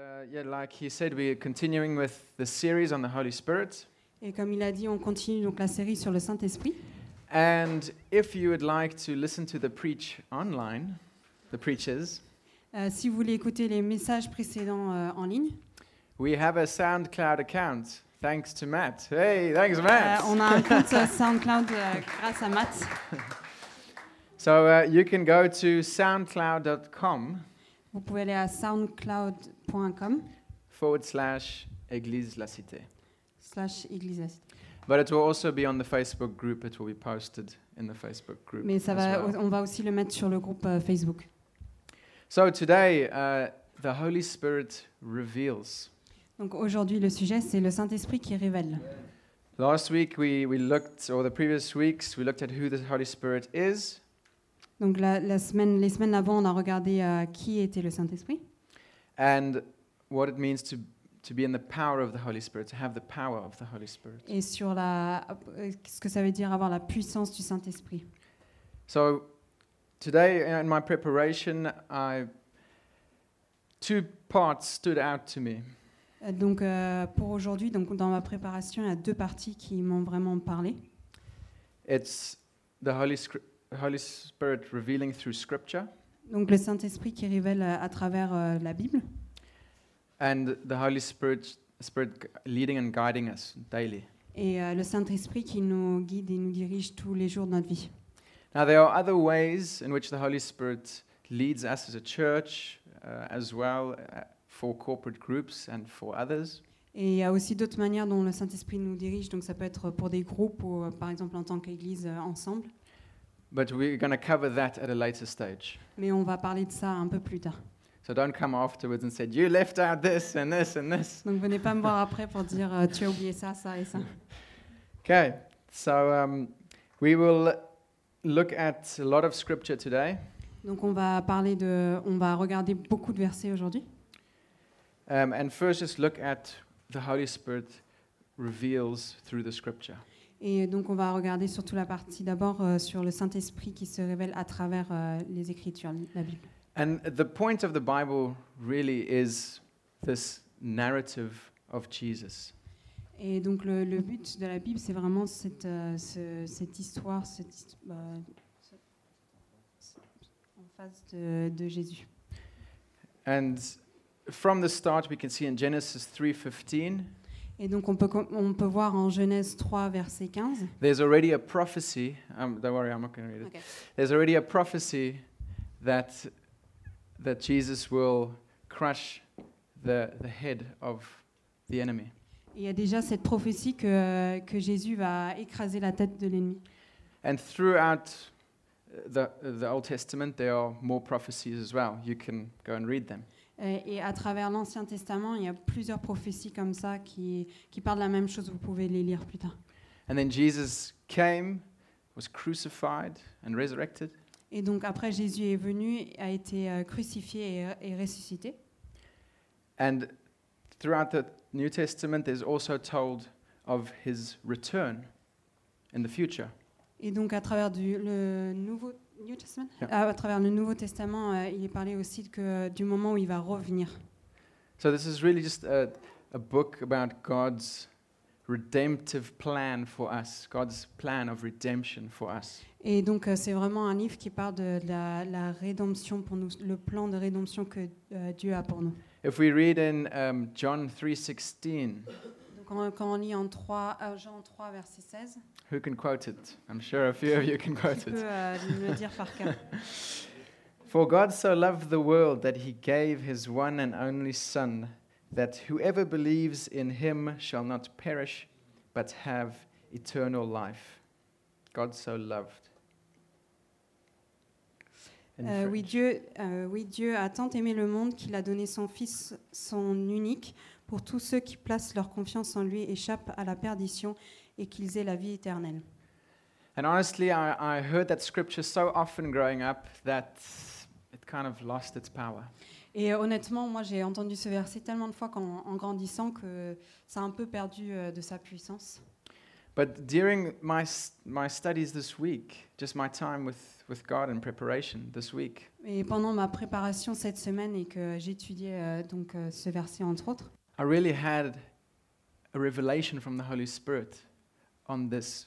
uh, yeah, like he said, we're continuing with the series on the Holy Spirit. Et comme il a dit, on continue donc la série sur le Saint-Esprit. And if you would like to listen to the preach online, the preachers, Euh, si vous voulez écouter les messages précédents euh, en ligne, we have a SoundCloud account. Thanks to Matt. Hey, thanks, euh, Matt. on a un compte euh, SoundCloud euh, grâce à Matt. So uh, you can go to soundcloud.com Vous pouvez aller à soundcloud.com forward slash Église La Cité. slash Église. But it will also be on the Facebook group. It will be posted in the Facebook group. Mais ça va, well. on va aussi le mettre sur le groupe euh, Facebook. So today, uh, the Holy Spirit reveals. Donc aujourd'hui, le sujet, c'est le Saint-Esprit qui révèle. Last week we, we looked, or the previous weeks, we looked at who the Holy Spirit is, Donc la, la semaine, les semaines avant, on a regardé euh, qui était le Saint-Esprit and what it means to, to be in the power of the Holy Spirit, to have the power of the Holy Spirit. et sur la, euh, ce que ça veut dire avoir la puissance du Saint-Esprit. So today, in my preparation, I, two parts stood out to me. Euh, Donc euh, pour aujourd'hui, donc dans ma préparation, il y a deux parties qui m'ont vraiment parlé. It's the Holy, Scri- Holy Spirit revealing through Scripture Donc le Saint-Esprit qui révèle euh, à travers euh, la Bible and the Holy Spirit, Spirit leading and guiding us daily. et euh, le Saint-Esprit qui nous guide et nous dirige tous les jours de notre vie. Now, there are other ways in which the Holy Spirit leads us as a church uh, as well uh, for corporate groups and for others. Et il y a aussi d'autres manières dont le Saint-Esprit nous dirige. Donc ça peut être pour des groupes ou euh, par exemple en tant qu'Église euh, ensemble. But we're going to cover that at a later stage. Mais on va parler de ça un peu plus tard. So don't come afterwards and say, You left out this and this and this. Donc venez pas me voir après pour dire euh, tu as oublié ça, ça et ça. Okay, so um, we will look at a lot of scripture today. Donc on va parler de, on va regarder beaucoup de versets aujourd'hui. Um, and first, just look at the Holy Spirit reveals through the scripture. Et donc on va regarder surtout la partie d'abord euh, sur le Saint-Esprit qui se révèle à travers euh, les Écritures, la Bible. And the point of the Bible really is this narrative of Jesus. Et donc le, le but de la Bible, c'est vraiment cette, euh, ce- cette histoire, cette, hist- ce- en face de, de Jésus. And from the start, we can see in Genesis 3:15, Et donc on peut, on peut voir en Genèse 3, verset 15. there's already a prophecy. Um, don't worry, I'm not going to read it. Okay. There's already a prophecy that that Jesus will crush the the head of the enemy. Et Il y a déjà cette prophétie que, que Jésus va écraser la tête de l'ennemi. And throughout the the Old Testament, there are more prophecies as well. You can go and read them. Et, à travers l'Ancien Testament, il y a plusieurs prophéties comme ça qui, qui parlent de la même chose. Vous pouvez les lire plus tard. And then Jesus came, was crucified and resurrected. Et donc après, Jésus est venu, a été euh, crucifié et, et ressuscité. And throughout the New Testament, there's also told of his return in the future. Et donc à travers du, le Nouveau New Testament, Yeah. Ah, à travers le Nouveau Testament, euh, il est parlé aussi que du moment où il va revenir. So this is really just a, a book about God's redemptive plan for us, God's plan of redemption for us. Et donc euh, c'est vraiment un livre qui parle de la, la rédemption pour nous, le plan de rédemption que euh, Dieu a pour nous. If we read in um, John 3:16, Donc quand, quand on lit en 3, euh, Jean 3, verset 16, who can quote it? I'm sure a few of you can quote it. euh, me dire par cœur. For God so loved the world that he gave his one and only Son, that whoever believes in him shall not perish, but have eternal life. God so loved. Euh, oui. Dieu, euh, oui, Dieu a tant aimé le monde qu'il a donné son Fils, son unique, pour tous ceux qui placent leur confiance en lui échappent à la perdition et qu'ils aient la vie éternelle. And honestly, I, I heard that scripture so often growing up that it kind of lost its power. Et honnêtement, moi j'ai entendu ce verset tellement de fois qu'en en grandissant que ça a un peu perdu euh, de sa puissance. But during my, s- my studies this week, just my time with, with God in preparation this week, Et pendant ma préparation cette semaine et que j'étudiais euh, donc euh, ce verset entre autres, I really had a revelation from the Holy Spirit on this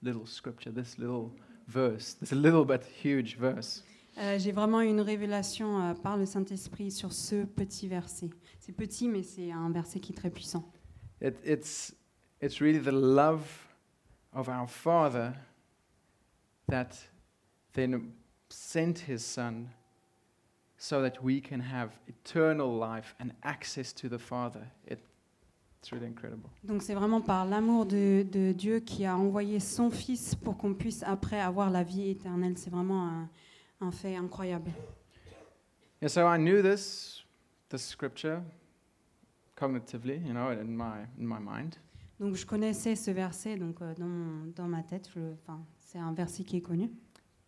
little scripture, this little verse, this little but huge verse. euh, j'ai vraiment une révélation euh, par le Saint-Esprit sur ce petit verset. C'est petit, mais c'est un verset qui est très puissant. It, it's, it's really the love of our Father that then sent His Son so that we can have eternal life and access to the Father. It, it's really incredible. Donc c'est vraiment par l'amour de, de Dieu qui a envoyé son Fils pour qu'on puisse après avoir la vie éternelle. C'est vraiment un, un fait incroyable. Yeah, so I knew this, this scripture, cognitively, you know, in my, in my mind. Donc je connaissais ce verset donc, euh, dans, ma tête. Enfin, c'est un verset qui est connu.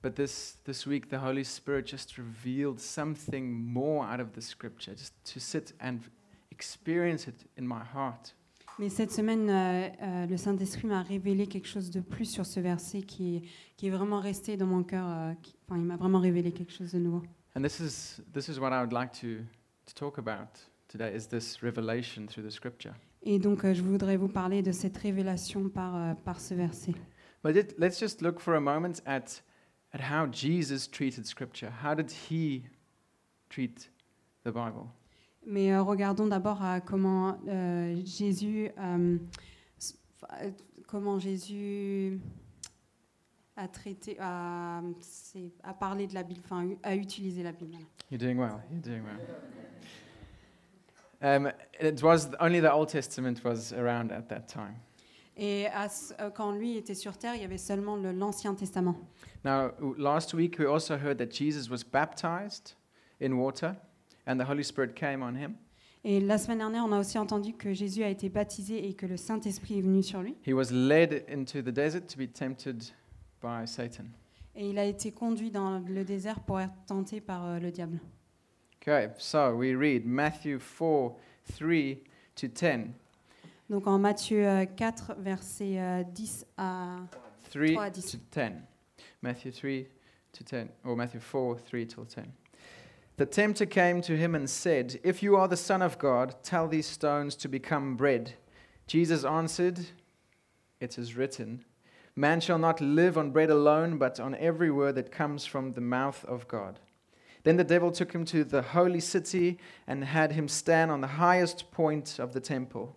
But this, this week, the Holy Spirit just revealed something more out of the scripture, just to sit and experience it in my heart. Mais cette semaine, euh, euh, le Saint-Esprit m'a révélé quelque chose de plus sur ce verset qui est, qui est vraiment resté dans mon cœur. euh, qui- enfin, il m'a vraiment révélé quelque chose de nouveau. And this is, this is what I would like to, to talk about today, is this revelation through the scripture. Et donc, euh, je voudrais vous parler de cette révélation par, euh, par ce verset. But it, let's just look for a moment at, at how Jesus treated scripture. How did he treat the Bible? Mais euh, regardons d'abord à comment euh, Jésus, euh, comment Jésus a traité, a, a parlé de la Bible, enfin a utilisé la Bible. You're doing well. You're doing well. Um, it was only the Old Testament was around at that time. Et à euh, quand lui était sur terre, il y avait seulement le- l'Ancien Testament. Now, last week we also heard that Jesus was baptized in water, and the Holy Spirit came on him. Et la semaine dernière, on a aussi entendu que Jésus a été baptisé et que le Saint-Esprit est venu sur lui. He was led into the desert to be tempted by Satan. Et il a été conduit dans le désert pour être tenté par euh, le diable. Okay, so we read Matthew 4 3 to 10. Donc en Matthieu euh, 4, versets euh, 10 à 3 3 à 10. to 10. Matthew 3 to 10, or Matthew 4 3 till 10. The tempter came to him and said, If you are the Son of God, tell these stones to become bread. Jesus answered, It is written, Man shall not live on bread alone, but on every word that comes from the mouth of God. Then the devil took him to the holy city and had him stand on the highest point of the temple.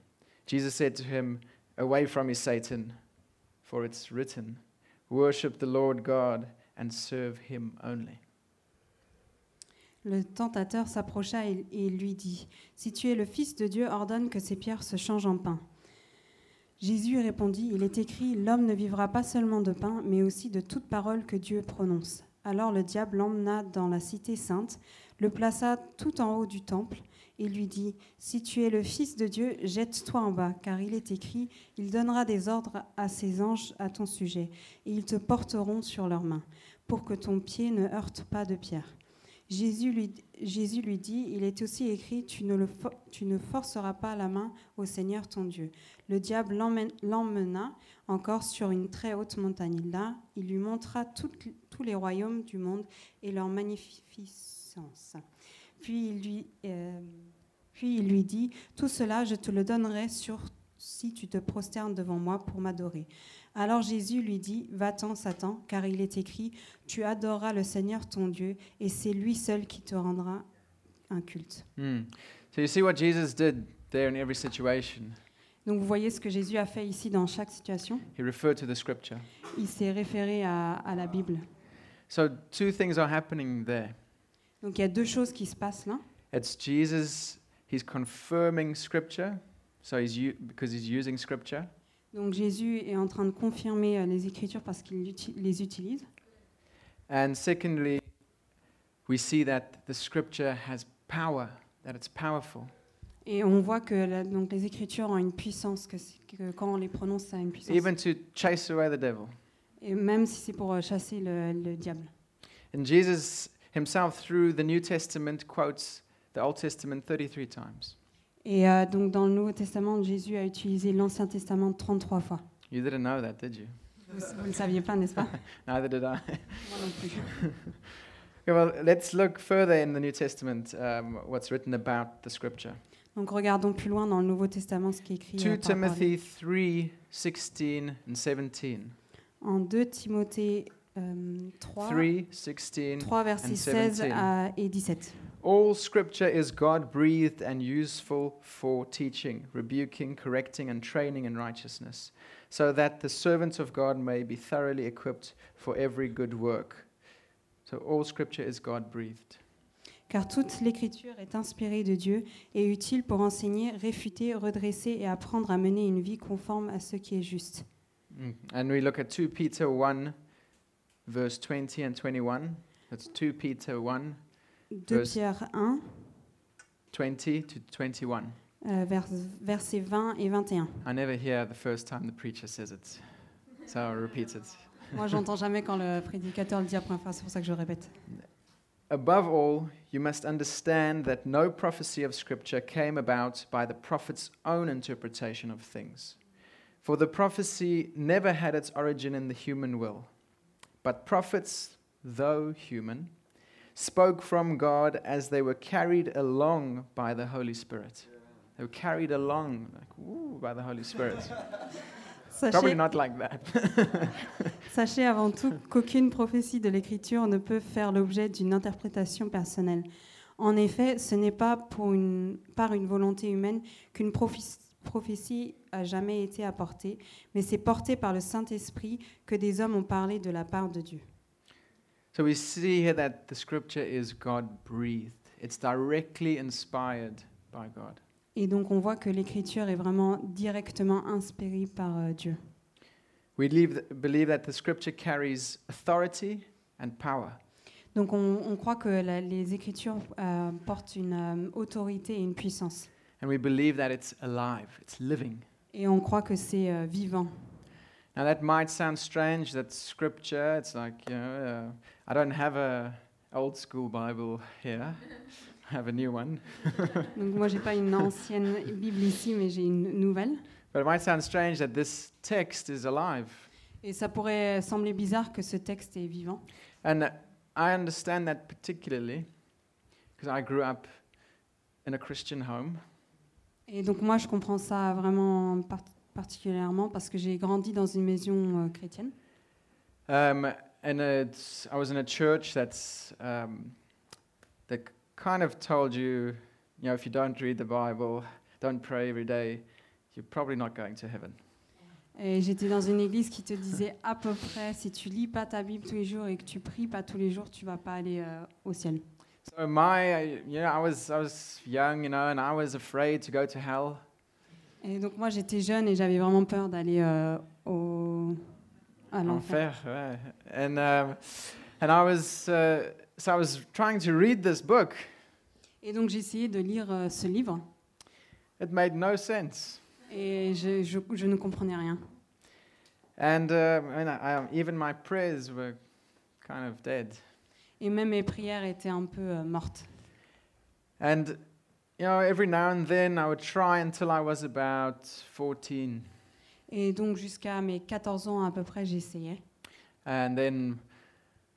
Jesus said to him, Away from me, Satan, for it's written, Worship the Lord God and serve him only. Le tentateur s'approcha et, lui dit, Si tu es le Fils de Dieu, ordonne que ces pierres se changent en pain. Jésus répondit, Il est écrit, L'homme ne vivra pas seulement de pain, mais aussi de toute parole que Dieu prononce. Alors le diable l'emmena dans la cité sainte, le plaça tout en haut du temple, et lui dit, Si tu es le Fils de Dieu, jette-toi en bas, car il est écrit, Il donnera des ordres à ses anges à ton sujet, et ils te porteront sur leurs mains, pour que ton pied ne heurte pas de pierre. Jésus lui, dit, il est aussi écrit, tu ne, le tu forceras pas la main au Seigneur ton Dieu. Le diable l'emmena encore sur une très haute montagne. Là, il lui montra tous les royaumes du monde et leur magnificence. Puis il lui, euh, puis il lui dit, tout cela, je te le donnerai sur, si tu te prosternes devant moi pour m'adorer. Alors Jésus lui dit, va-t'en, Satan, car il est écrit, tu adoreras le Seigneur ton Dieu, et c'est lui seul qui te rendra un culte. So you see what Jesus did there in every situation? Donc vous voyez ce que Jésus a fait ici dans chaque situation? He referred to the scripture. Il s'est référé à, à la Bible. So two things are happening there. Donc il y a deux choses qui se passent là. It's Jesus, he's confirming scripture, so he's because he's using scripture. Donc Jésus est en train de confirmer euh, les Écritures parce qu'il uti- les utilise. And secondly, we see that the scripture has power, that it's powerful. Et on voit que la- donc les Écritures ont une puissance, que, que quand on les prononce, ça a une puissance. even to chase away the devil. Et même si c'est pour euh, chasser le, le diable. And Jesus himself, through the New Testament, quotes the Old Testament 33 times. Et euh, donc dans le Nouveau Testament, Jésus a utilisé l'Ancien Testament 33 fois. You didn't know that, did you? Vous ne le saviez pas, n'est-ce pas? Neither did I. Moi non plus. Okay, well, let's look further in the New Testament um, what's written about the scripture. Donc regardons plus loin dans le Nouveau Testament ce qui est écrit 2 euh. Timothy 3 16 and 17. en 2 Timothée euh, 3, 3 16. 3 versets and 16 17. à- et 17. All scripture is God breathed and useful for teaching, rebuking, correcting, and training in righteousness, so that the servant of God may be thoroughly equipped for every good work. So, all scripture is God breathed. Car toute l'écriture est inspirée de Dieu et utile pour enseigner, réfuter, redresser et apprendre à mener une vie conforme à ce qui est juste. Mm. And we look at 2 Peter 1, verse 20 and 21. That's 2 Peter 1, 2 Verse- Pierre 1, 20 to 21. euh, vers- versets 20 et 21. I never hear the first time the preacher says it, so I'll repeat it. Moi, j'entends jamais quand le prédicateur le dit la première fois, c'est pour ça que je répète. Above all, you must understand that no prophecy of Scripture came about by the prophet's own interpretation of things. For the prophecy never had its origin in the human will. But prophets, though human, spoke from God as they were carried along by the Holy Spirit. They were carried along like, ooh, by the Holy Spirit. Probably Sachez, not like that. sachez avant tout qu'aucune prophétie de l'Écriture ne peut faire l'objet d'une interprétation personnelle. En effet, ce n'est pas pour une- par une volonté humaine qu'une prophétie prophétie a jamais été apportée, mais c'est porté par le Saint-Esprit que des hommes ont parlé de la part de Dieu. So we see here that the scripture is God breathed, it's directly inspired by God. Et donc on voit que l'Écriture est vraiment directement inspirée par euh, Dieu. We believe, believe that the scripture carries authority and power. Donc on, on croit que la- les Écritures euh, portent une euh, autorité et une puissance. And we believe that it's alive, it's living. Et on croit que c'est euh, vivant. Now that might sound strange that scripture, it's like, you know, uh, I don't have a old school Bible here. I have a new one. Donc moi j'ai pas une ancienne Bible ici, mais j'ai une nouvelle. But it might sound strange that this text is alive. Et ça pourrait sembler bizarre que ce texte est vivant. And I understand that particularly because I grew up in a Christian home. Et donc moi je comprends ça vraiment par- particulièrement parce que j'ai grandi dans une maison euh, chrétienne. Um, and it's, I was in a church that's um, that kind of told you, you know, if you don't read the Bible, don't pray every day, you're probably not going to heaven. Et j'étais dans une église qui te disait à peu près si tu lis pas ta Bible tous les jours et que tu pries pas tous les jours, tu vas pas aller euh, au ciel. So my, you know, I was I was young, you know, and I was afraid to go to hell. Et donc moi j'étais jeune et j'avais vraiment peur d'aller euh, au à l'enfer. And um, and I was uh, so I was trying to read this book. Et donc j'ai essayé de lire euh, ce livre It made no sense. et je, je, je ne comprenais rien. And um, I, even my prayers were kind of dead. Et même mes prières étaient un peu euh, mortes. And you know, every now and then I would try until I was about 14. Et donc jusqu'à mes 14 ans à peu près, j'essayais. And then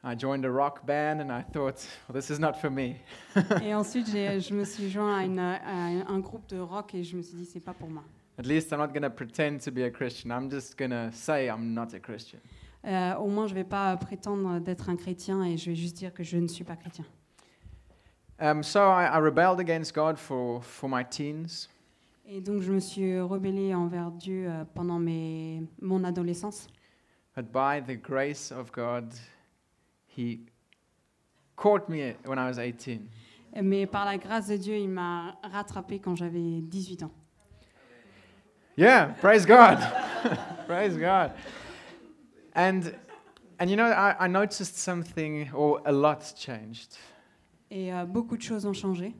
I joined a rock band and I thought, well, this is not for me. Et ensuite, je me suis joint à, une- à un groupe de rock et je me suis dit, c'est pas pour moi. At least I'm not going to pretend to be a Christian. I'm just going to say I'm not a Christian. Euh, au moins, je vais pas prétendre d'être un chrétien et je vais juste dire que je ne suis pas chrétien. Um, so I, I rebelled against God for, for my teens. Et donc, je me suis rebellée envers Dieu euh, pendant mes, mon adolescence. But by the grace of God, He caught me when I was 18. Mais par la grâce de Dieu, il m'a rattrapée quand j'avais 18 ans. Yeah, praise God. Praise God. And, and you know, I, I noticed something, or a lot changed. Et euh, beaucoup de choses ont changé.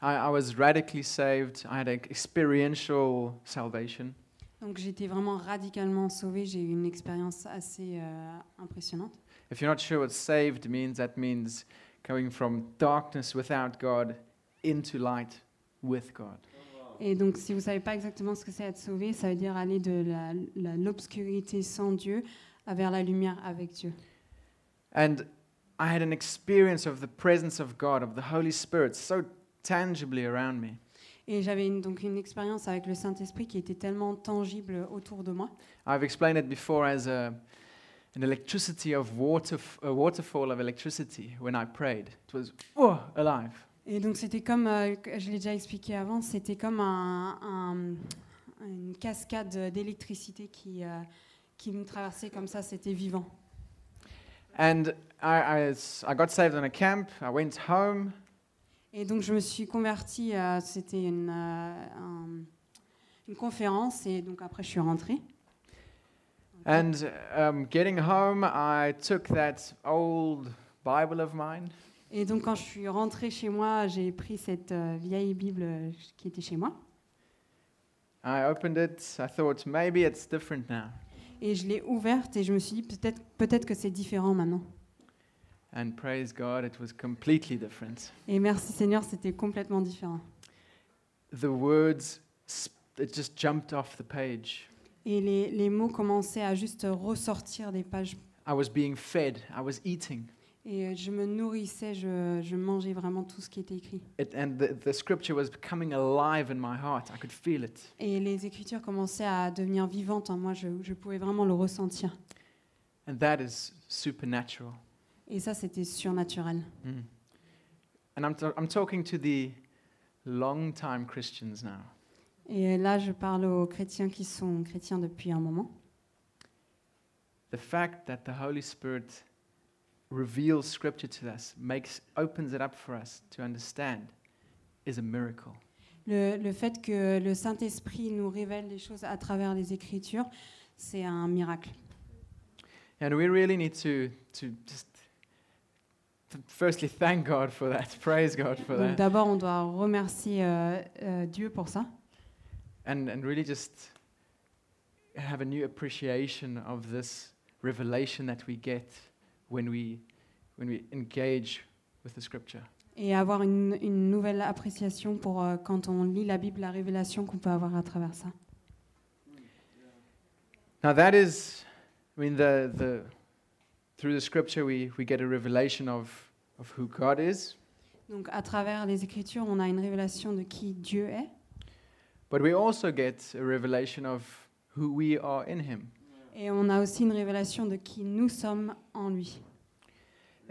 I, I was radically saved. I had an experiential salvation. Donc j'étais vraiment radicalement sauvée. J'ai eu une expérience assez euh, impressionnante. If you're not sure what saved means, that means going from darkness without God into light with God. Et donc si vous savez pas exactement ce que c'est être sauvé, ça veut dire aller de l'obscurité sans Dieu vers la lumière avec Dieu. And I had an experience of the presence of God, of the Holy Spirit, so tangibly around me. Et j'avais une- donc une expérience avec le Saint-Esprit qui était tellement tangible autour de moi. I've explained it before as a, an electricity of water, a waterfall of electricity when I prayed. It was oh, alive. Et donc c'était comme, euh, je l'ai déjà expliqué avant, c'était comme un- un- une cascade d'électricité qui, euh, qui me traversait comme ça, c'était vivant. And I, I, I got saved on a camp. I went home. Et donc je me suis convertie, euh, c'était une, euh, un- une conférence et donc après je suis rentrée. And um, getting home, I took that old Bible of mine Et donc quand je suis rentrée chez moi, j'ai pris cette euh, vieille Bible euh, qui était chez moi I opened it. I thought maybe it's different now. Et je l'ai ouverte et je me suis dit peut-être peut-être que c'est différent maintenant. And praise God, it was completely different. Et merci Seigneur, c'était complètement différent. The words, sp- it just jumped off the page. Et les, les mots commençaient à juste ressortir des pages. I was being fed. I was eating. Et euh, je me nourrissais, je, je mangeais vraiment tout ce qui était écrit. It, and the, the scripture was becoming alive in my heart. I could feel it. Et les écritures commençaient à devenir vivantes en moi, je, je pouvais vraiment le ressentir. And that is supernatural. Et ça, c'était surnaturel. Mm. And I'm, ta- I'm talking to the long time Christians now. Et là, je parle aux chrétiens qui sont chrétiens depuis un moment. The fact that the Holy Spirit reveals scripture to us, makes, opens it up for us to understand, is a miracle. Le, le fait que le Saint-Esprit nous révèle des choses à travers les Écritures, c'est un miracle. And we really need to, to just to firstly thank God for that. Praise God for Donc that. d'abord, on doit remercier euh, euh, Dieu pour ça. And, and really just have a new appreciation of this revelation that we get when we, when we engage with the scripture. Et avoir une, une nouvelle appréciation pour euh, quand on lit la Bible, la révélation qu'on peut avoir à travers ça. Now that is, I mean, the, the, through the scripture we, we get a revelation of, of who God is, Donc à travers les Écritures, on a une révélation de qui Dieu est, but we also get a revelation of who we are in Him. Et on a aussi une révélation de qui nous sommes en lui.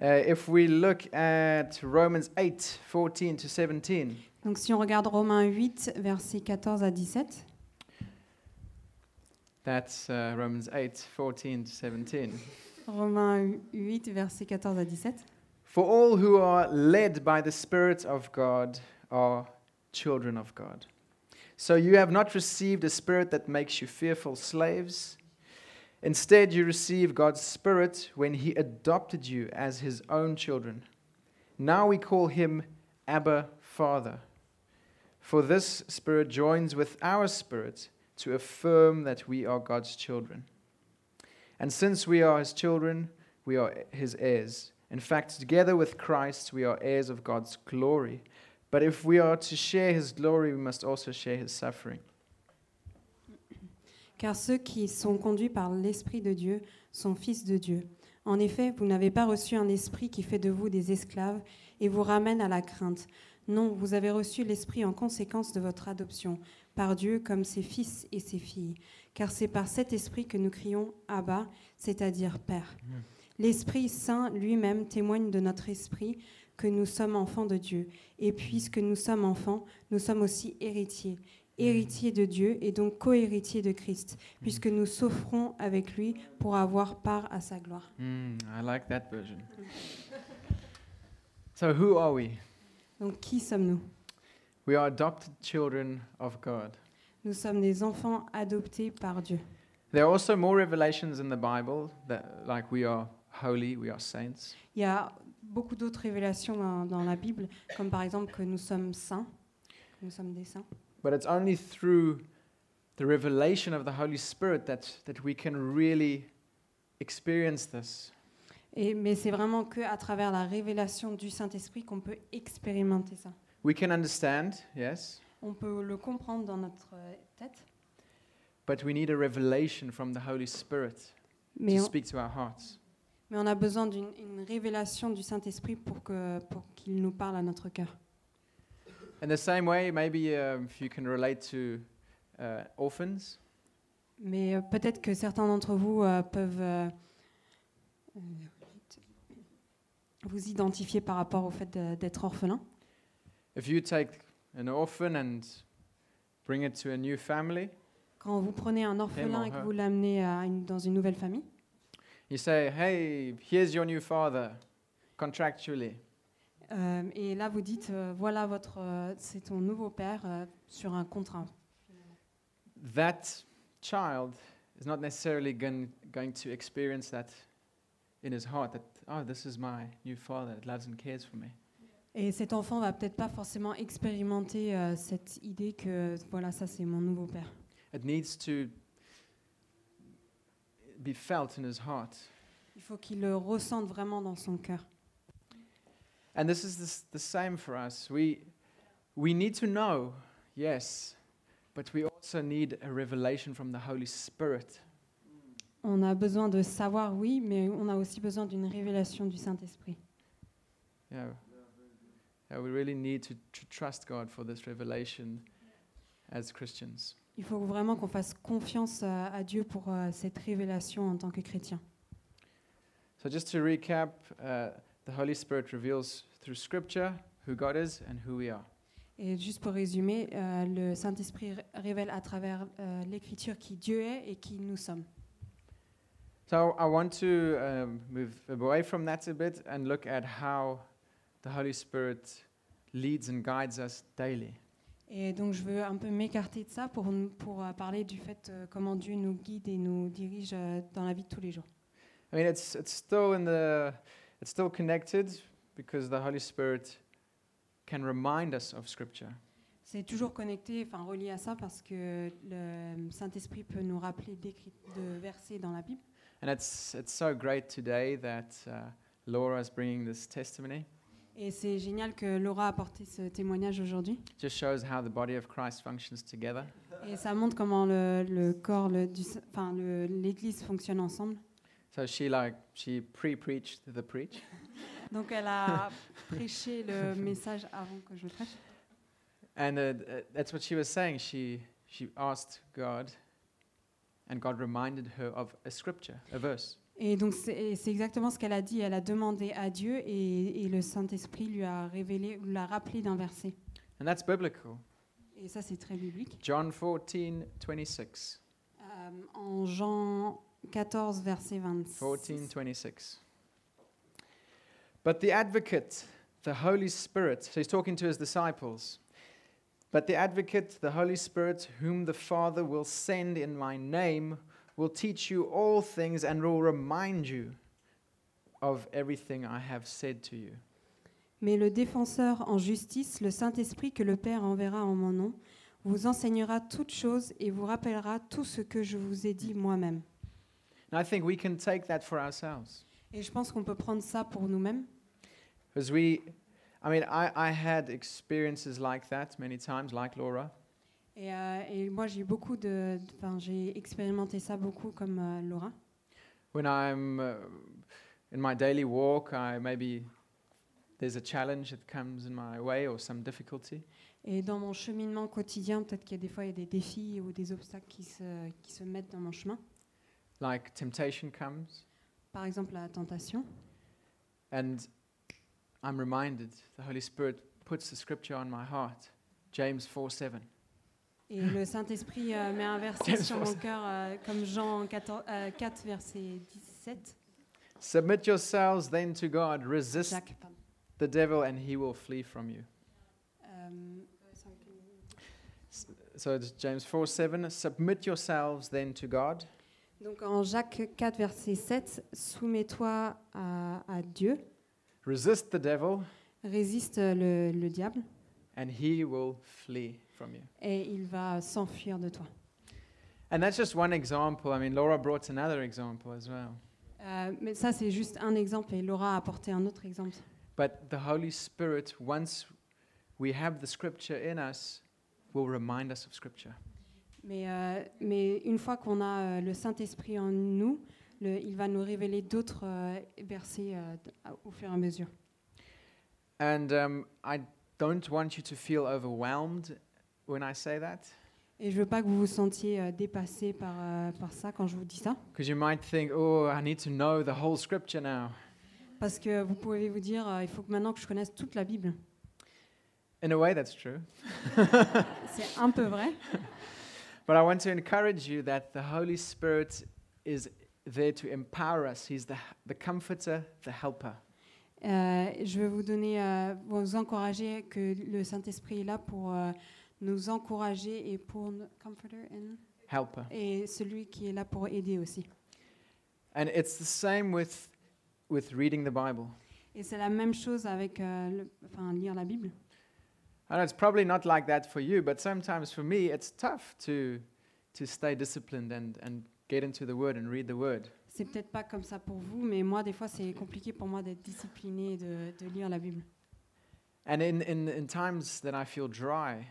Uh, if we look at Romans 8 14 to 17, Donc si on regarde Romains 8, versets 14 à 17, that's uh, Romans 8 14 to 17. Romains 8, versets 14 à 17. For all who are led by the Spirit of God are children of God. So you have not received a spirit that makes you fearful slaves. Instead, you received God's Spirit when He adopted you as His own children. Now we call Him Abba Father. For this Spirit joins with our spirit to affirm that we are God's children. And since we are His children, we are His heirs. In fact, together with Christ, we are heirs of God's glory. But if we are to share his glory, we must also share his suffering. Car ceux qui sont conduits par l'Esprit de Dieu sont fils de Dieu. En effet, vous n'avez pas reçu un esprit qui fait de vous des esclaves et vous ramène à la crainte. Non, vous avez reçu l'Esprit en conséquence de votre adoption par Dieu comme ses fils et ses filles. Car c'est par cet esprit que nous crions Abba, c'est-à-dire Père. L'Esprit Saint lui-même témoigne de notre esprit que nous sommes enfants de Dieu. Et puisque nous sommes enfants, nous sommes aussi héritiers. Héritiers de Dieu et donc co-héritiers de Christ, puisque nous souffrons avec lui pour avoir part à sa gloire. Mm, I like that version. So, who are we? Donc qui sommes-nous? We are adopted children of God. Nous sommes des enfants adoptés par Dieu. There are also more revelations in the Bible that, like, we are holy, we are saints. Il y a beaucoup d'autres révélations dans, dans la Bible, comme par exemple que nous sommes saints, nous sommes des saints. But it's only through the revelation of the Holy Spirit that, that we can really experience this. Et, mais c'est vraiment que à travers la révélation du Saint-Esprit qu'on peut expérimenter ça. We can understand, yes, On peut le comprendre dans notre euh, tête, but we need a revelation from the Holy Spirit mais to on, speak to our hearts. mais on a besoin d'une une révélation du Saint-Esprit pour que pour qu'il nous parle à notre cœur. In the same way, maybe um, if you can relate to uh, orphans, Mais euh, peut-être que certains d'entre vous euh, peuvent euh, vous identifier par rapport au fait de- d'être orphelin. if you take an orphan and bring it to a new family, Quand vous prenez un orphelin et que her. vous l'amenez à une- dans une nouvelle famille, you say, Hey, here's your new father, contractually. Euh, et là vous dites euh, voilà votre euh, c'est ton nouveau père sur un contrat. That child is not necessarily gon- going to experience that in his heart that, oh, this is my new father that loves and cares for me. Et cet enfant va peut-être pas forcément expérimenter euh, cette idée que voilà ça c'est mon nouveau père. It needs to be felt in his heart. Il faut qu'il le ressente vraiment dans son cœur. And this is the, the same for us. We, we need to know, yes, but we also need a revelation from the Holy Spirit. On a besoin de savoir oui, mais on a aussi besoin d'une révélation du Saint-Esprit. Yeah. Yeah, we really need to tr- trust God for this revelation as Christians. Il faut vraiment qu'on fasse confiance à, à Dieu pour euh, cette révélation en tant que chrétien. So, just to recap, uh, the Holy Spirit reveals through Scripture who God is and who we are. Et juste pour résumer, euh, le Saint-Esprit ré- révèle à travers euh, l'Écriture qui Dieu est et qui nous sommes. So, I want to um, move away from that a bit and look at how the Holy Spirit leads and guides us daily. Et donc je veux un peu m'écarter de ça pour, nous- pour euh, parler du fait euh, comment Dieu nous guide et nous dirige euh, dans la vie de tous les jours. I mean, it's, it's still in the, it's still connected because the Holy Spirit can remind us of Scripture. C'est toujours connecté, enfin relié à ça parce que le Saint-Esprit peut nous rappeler de versets dans la Bible. And it's, it's so great today that uh, Laura is bringing this testimony. Et c'est génial que Laura a apporté ce témoignage aujourd'hui. just shows how the body of Christ functions together. Et ça montre comment le, le corps, le, du, enfin le- l'Église fonctionne ensemble. So she like she pre-preached the preach, Donc elle a prêché le message avant que je le prêche. and uh, that's what she was saying. She she asked God, and God reminded her of a scripture, a verse. Et donc c'est exactement ce qu'elle a dit. Elle a demandé à Dieu et, et le Saint-Esprit lui a révélé, ou l'a rappelé d'un verset. And that's biblical. Et ça c'est très biblique. John 14, 26. Euh, en Jean 14, verset 26. 14, 26. But the advocate, the Holy Spirit, so he's talking to his disciples. But the advocate, the Holy Spirit, whom the Father will send in my name, will teach you all things and will remind you of everything I have said to you. Mais le défenseur en justice, le Saint-Esprit que le Père enverra en mon nom, vous enseignera toutes choses et vous rappellera tout ce que je vous ai dit moi-même. And I think we can take that for ourselves. Et je pense qu'on peut prendre ça pour nous-mêmes. Because we, I mean, I, I had experiences like that many times, like Laura. Et, euh, et moi, j'ai beaucoup de, enfin, j'ai expérimenté ça beaucoup comme euh, Laura. when I'm uh, in my daily walk, I maybe there's a challenge that comes in my way or some difficulty. Et dans mon cheminement quotidien, peut-être qu'il y a des fois il y a des défis ou des obstacles qui se, qui se mettent dans mon chemin. Like temptation comes, Par exemple, la tentation. and I'm reminded the Holy Spirit puts the scripture on my heart, James 4 7. Et le Saint-Esprit euh, met un verset sur four- mon cœur, euh, comme Jean 14, euh, 4, verset 17. Submit yourselves then to God, resist Jacques, pardon. the devil, and he will flee from you. Euh, So it's James 4 7. Submit yourselves then to God, Donc en Jacques 4, verset 7, soumets-toi à, à Dieu, resist the devil, résiste le, le diable, and he will flee from you. et il va s'enfuir de toi. And that's just one example. I mean, Laura brought another example as well. Euh, mais ça, c'est juste un exemple, et Laura a apporté un autre exemple. But the Holy Spirit, once we have the scripture in us, will remind us of scripture. Mais, euh, mais une fois qu'on a euh, le Saint-Esprit en nous, le- il va nous révéler d'autres euh, versets au fur et à mesure. And um, I don't want you to feel overwhelmed when I say that, Et je veux pas que vous vous sentiez euh, dépassé par, euh, par ça quand je vous dis ça. because you might think, oh, I need to know the whole scripture now. Parce que vous pouvez vous dire, euh, il faut que maintenant que je connaisse toute la Bible. In a way, that's true. C'est un peu vrai. But I want to encourage you that the Holy Spirit is there to empower us. He's the, the comforter, the helper. Euh, je veux vous donner, euh, vous encourager que le Saint-Esprit est là pour euh, nous encourager et pour nous- comforter and- Helper. et celui qui est là pour aider aussi. And it's the same with, with reading the Bible. Et c'est la même chose avec le- enfin, lire la Bible. I know it's probably not like that for you, but sometimes for me, it's tough to, to stay disciplined and, and get into the Word and read the Word. C'est peut-être pas comme ça pour vous, mais moi, des fois, c'est compliqué pour moi d'être discipliné et de, de lire la Bible. And in, in, in times that I feel dry,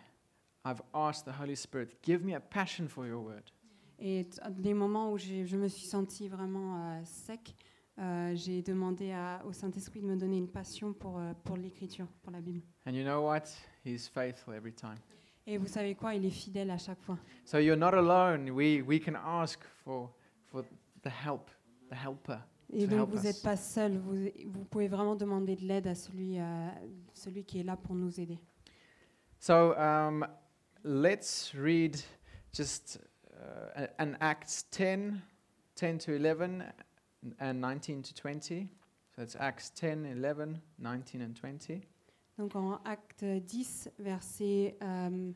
I've asked the Holy Spirit, give me a passion for your Word. Et t- des moments où j'ai- je me suis sentie vraiment euh, sec, euh, j'ai demandé à- au Saint-Esprit de me donner une passion pour, euh, pour l'écriture, pour la Bible. And you know what? He's faithful every time. Et vous savez quoi, il est fidèle à chaque fois. So you're not alone. We, we can ask for, for the help, the helper. Et donc vous us. n'êtes pas seul, vous, vous pouvez vraiment demander de l'aide à celui, euh, celui qui est là pour nous aider. So um, let's read just uh, an Acts 10, 10 to 11, and 19 to 20. So it's Acts 10, 11, 19, and 20. Donc en acte 10, verset euh,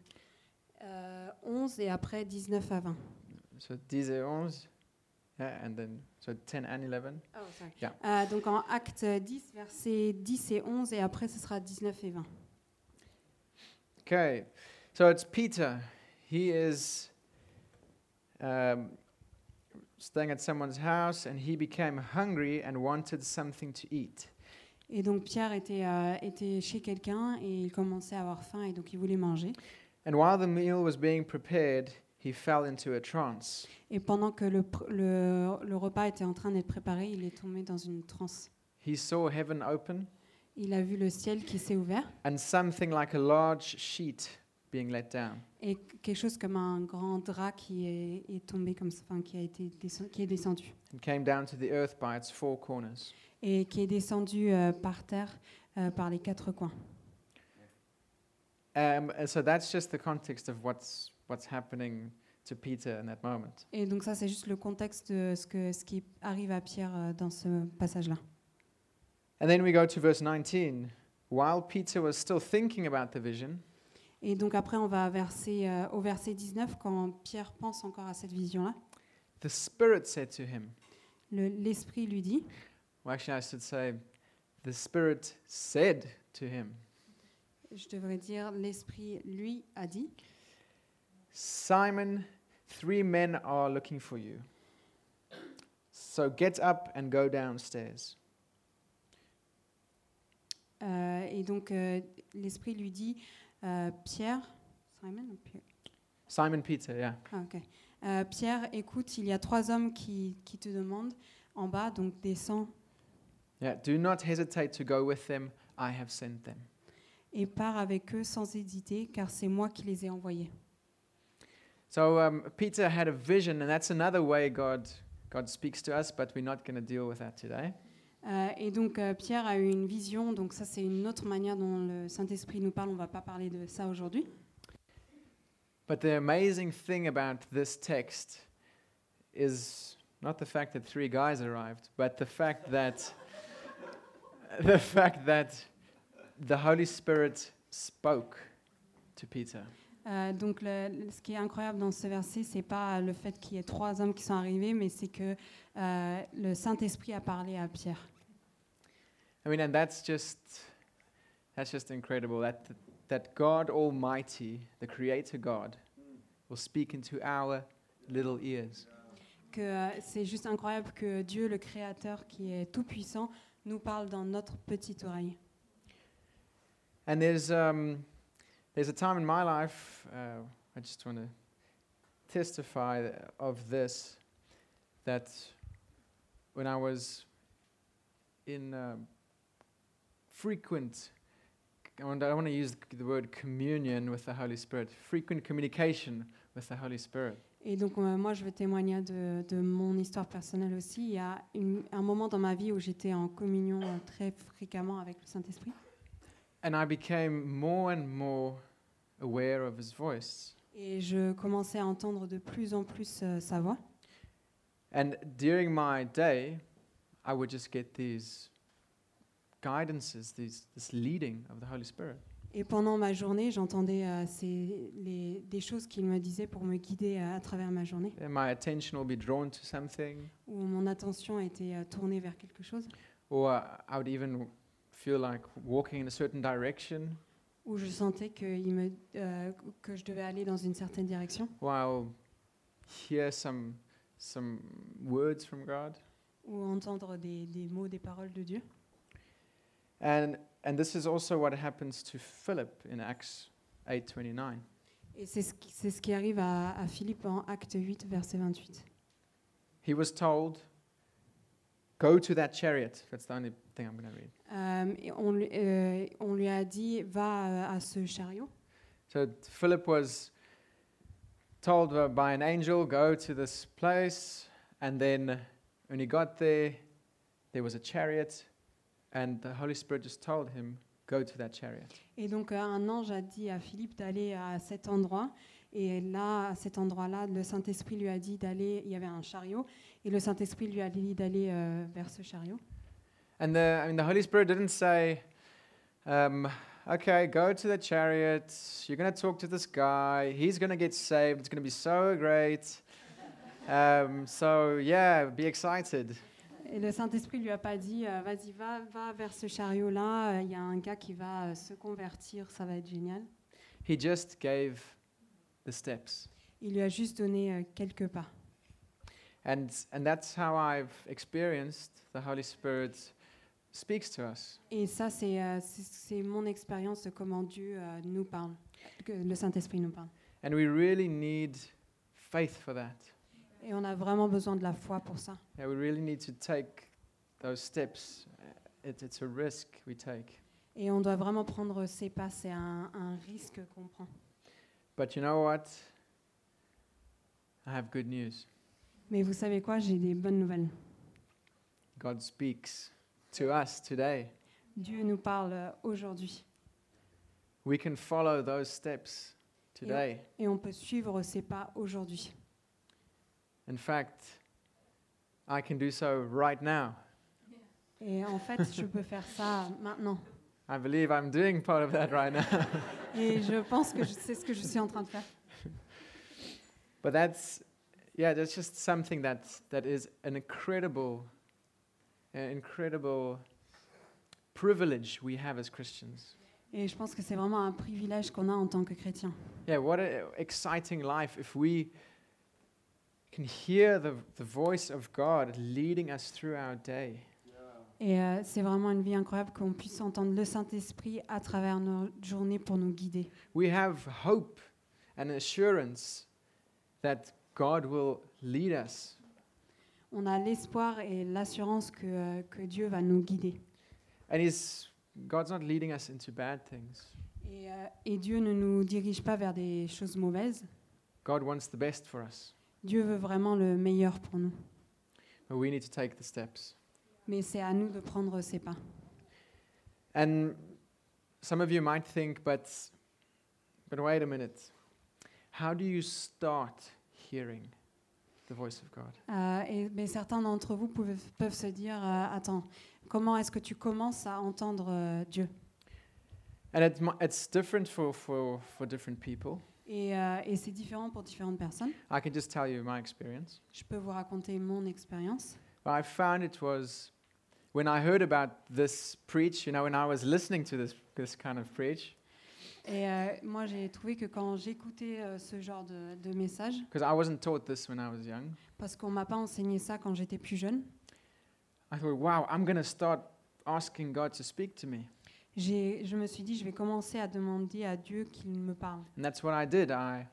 euh, 11 et après 19 à 20. So 10 et 11, yeah, and then so 10 and 11. Yeah. Euh, donc en acte 10, verset 10 et 11 et après ce sera 19 et 20. Okay, so it's Peter. He is um, staying at someone's house, and he became hungry and wanted something to eat. Et donc Pierre était, euh, était chez quelqu'un et il commençait à avoir faim et donc il voulait manger. And while the meal was being prepared, he fell into a trance. Et pendant que le, pr- le, le repas était en train d'être préparé, il est tombé dans une transe. He saw heaven open Il a vu le ciel qui s'est ouvert and something like a large sheet being let down. et quelque chose comme un grand drap qui est, est tombé comme enfin, qui a été qui est descendu and came down to the earth by its four corners. et qui est descendu euh, par terre euh, par les quatre coins. Um, and so that's just the context of what's, what's happening to Peter in that moment. Et donc ça, c'est juste le contexte de ce, que, ce qui arrive à Pierre euh, dans ce passage-là. And then we go to verse 19. While Peter was still thinking about the vision, Et donc après, on va verser, euh, au verset 19, quand Pierre pense encore à cette vision-là, the Spirit said to him, le- l'Esprit lui dit, well, actually, I should say, the Spirit said to him, je devrais dire, l'Esprit lui a dit, Simon, three men are looking for you. So get up and go downstairs. euh, et donc euh, l'Esprit lui dit, euh, Pierre, Simon Pierre? Simon Peter, yeah. Ah, ok. Euh, Pierre, écoute, il y a trois hommes qui, qui te demandent en bas, donc descends Yeah, do not hesitate to go with them. I have sent them. et pars avec eux sans hésiter, car c'est moi qui les ai envoyés. So um, Peter had a vision, and that's another way God, God speaks to us, but we're not going to deal with that today. Euh, et donc euh, Pierre a eu une vision, donc ça c'est une autre manière dont le Saint-Esprit nous parle, on ne va pas parler de ça aujourd'hui. But the amazing thing about this text is not the fact that three guys arrived, but the fact that the fact that the Holy Spirit spoke to Peter. Euh, donc, le- ce qui est incroyable dans ce verset, c'est pas le fait qu'il y ait trois hommes qui sont arrivés, mais c'est que euh, le Saint-Esprit a parlé à Pierre. I mean, and that's just that's just incredible that that God Almighty, the Creator God, will speak into our little ears. Que euh, c'est juste incroyable que Dieu, le Créateur, qui est tout puissant, nous parle dans notre petite oreille. And there's um, there's a time in my life. Uh, I just want to testify of this. That when I was in um frequent, I want to use the word communion with the Holy Spirit. Frequent communication with the Holy Spirit. Et donc, euh, moi, je veux témoigner de, de mon histoire personnelle aussi. Il y a une- un moment dans ma vie où j'étais en communion euh, très fréquemment avec le Saint-Esprit. And I became more and more aware of His voice. Et je commençais à entendre de plus en plus euh, sa voix. And during my day, I would just get these guidances, these, this leading of the Holy Spirit. Et pendant ma journée, j'entendais euh, ces- les- des choses qu'il me disait pour me guider euh, à travers ma journée, And my attention will be drawn to something, où mon attention était euh, tournée vers quelque chose, or I would even feel like walking in a certain direction, où je sentais que, il me, euh, que je devais aller dans une certaine direction, or I'll hear some, some words from God. ou entendre des, des mots, des paroles de Dieu. And, and this is also what happens to Philip in Acts 8.29. Et c'est ce, qui- c'est ce qui arrive à, à Philippe en Acte 8, verset 28. He was told, go to that chariot. That's the only thing I'm going to read. Euh, et on, lui- euh, on lui a dit, va euh, à ce chariot. So Philip was told by an angel, go to this place. And then when he got there, there was a chariot. And the Holy Spirit just told him, go to that chariot. Et donc euh, un ange a dit à Philippe d'aller à cet endroit. Et là, à cet endroit-là, le Saint-Esprit lui a dit d'aller, il y avait un chariot, et le Saint-Esprit lui a dit d'aller euh, vers ce chariot. And the, I mean, the Holy Spirit didn't say, um, okay, go to the chariot. You're going to talk to this guy. He's going to get saved. It's going to be so great. Um, so, yeah, be excited. Et le Saint-Esprit lui a pas dit, euh, vas-y, va, va vers ce chariot-là, euh, il y a un gars qui va euh, se convertir, ça va être génial. He just gave the steps. Il lui a juste donné euh, quelques pas. And, and that's how I've experienced the Holy Spirit speaks to us. Et ça, c'est euh, c'est- mon expérience de comment Dieu euh, nous parle, que le Saint-Esprit nous parle. And we really need faith for that. Et on a vraiment besoin de la foi pour ça. Yeah, we really need to take those steps. Uh, It, it's a risk we take. Et on doit vraiment prendre ces pas, c'est un, un risque qu'on prend. But you know what? I have good news. Mais vous savez quoi, j'ai des bonnes nouvelles. God speaks to us today. Dieu nous parle euh, aujourd'hui. We can follow those steps today. Et on peut suivre ces pas aujourd'hui. In fact, I can do so right now. Et en fait, je peux faire ça maintenant. I believe I'm doing part of that right now. Et je pense que c'est ce que je suis en train de faire. But that's, yeah, that's just something that, that is an incredible, incredible privilege we have as Christians. Et je pense que c'est vraiment un privilège qu'on a en tant que chrétien. Yeah, what an exciting life if we can hear the, the voice of God leading us through our day. Et euh, c'est vraiment une vie incroyable qu'on puisse entendre le Saint-Esprit à travers nos journées pour nous guider. We have hope and assurance that God will lead us. On a l'espoir et l'assurance que, euh, que Dieu va nous guider. And he's, God's not leading us into bad things. Et, euh, et Dieu ne nous dirige pas vers des choses mauvaises. God wants the best for us. Dieu veut vraiment le meilleur pour nous. But we need to take the steps. Mais c'est à nous de prendre ces pas. And some of you might think, but, but wait a minute. How do you start hearing? The voice of God? Euh, et, mais certains d'entre vous peuvent, peuvent se dire, euh, attends, comment est-ce que tu commences à entendre euh, Dieu? And it, mi- it's different for, for, for different people. Et, euh, et c'est différent pour différentes personnes. I can just tell you my experience. Je peux vous raconter mon expérience. But I found it was when I heard about this preach, you know, when I was listening to this, this kind of preach, Et euh, moi, j'ai trouvé que quand j'écoutais euh, ce genre de, de message, because I wasn't taught this when I was young, parce qu'on m'a pas enseigné ça quand j'étais plus jeune, I thought, wow, I'm going to start asking God to speak to me. j'ai- je me suis dit, je vais commencer à demander à Dieu qu'il me parle. And that's what I did. I,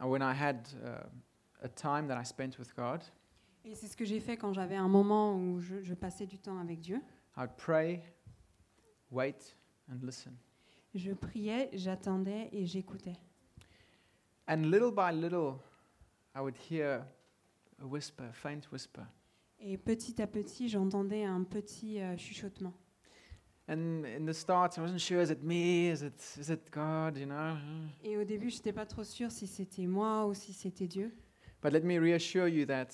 I when I had uh, a time that I spent with God, Et c'est ce que j'ai fait quand j'avais un moment où je, je passais du temps avec Dieu. I would pray, wait, and listen. Je priais, j'attendais et j'écoutais. And little by little, I would hear a whisper, a faint whisper. Et petit à petit, j'entendais un petit euh, chuchotement. And in the start, I wasn't sure, is it me? Is it, is it God? You know? Et au début, je n'étais pas trop sûre si c'était moi ou si c'était Dieu. But let me reassure you that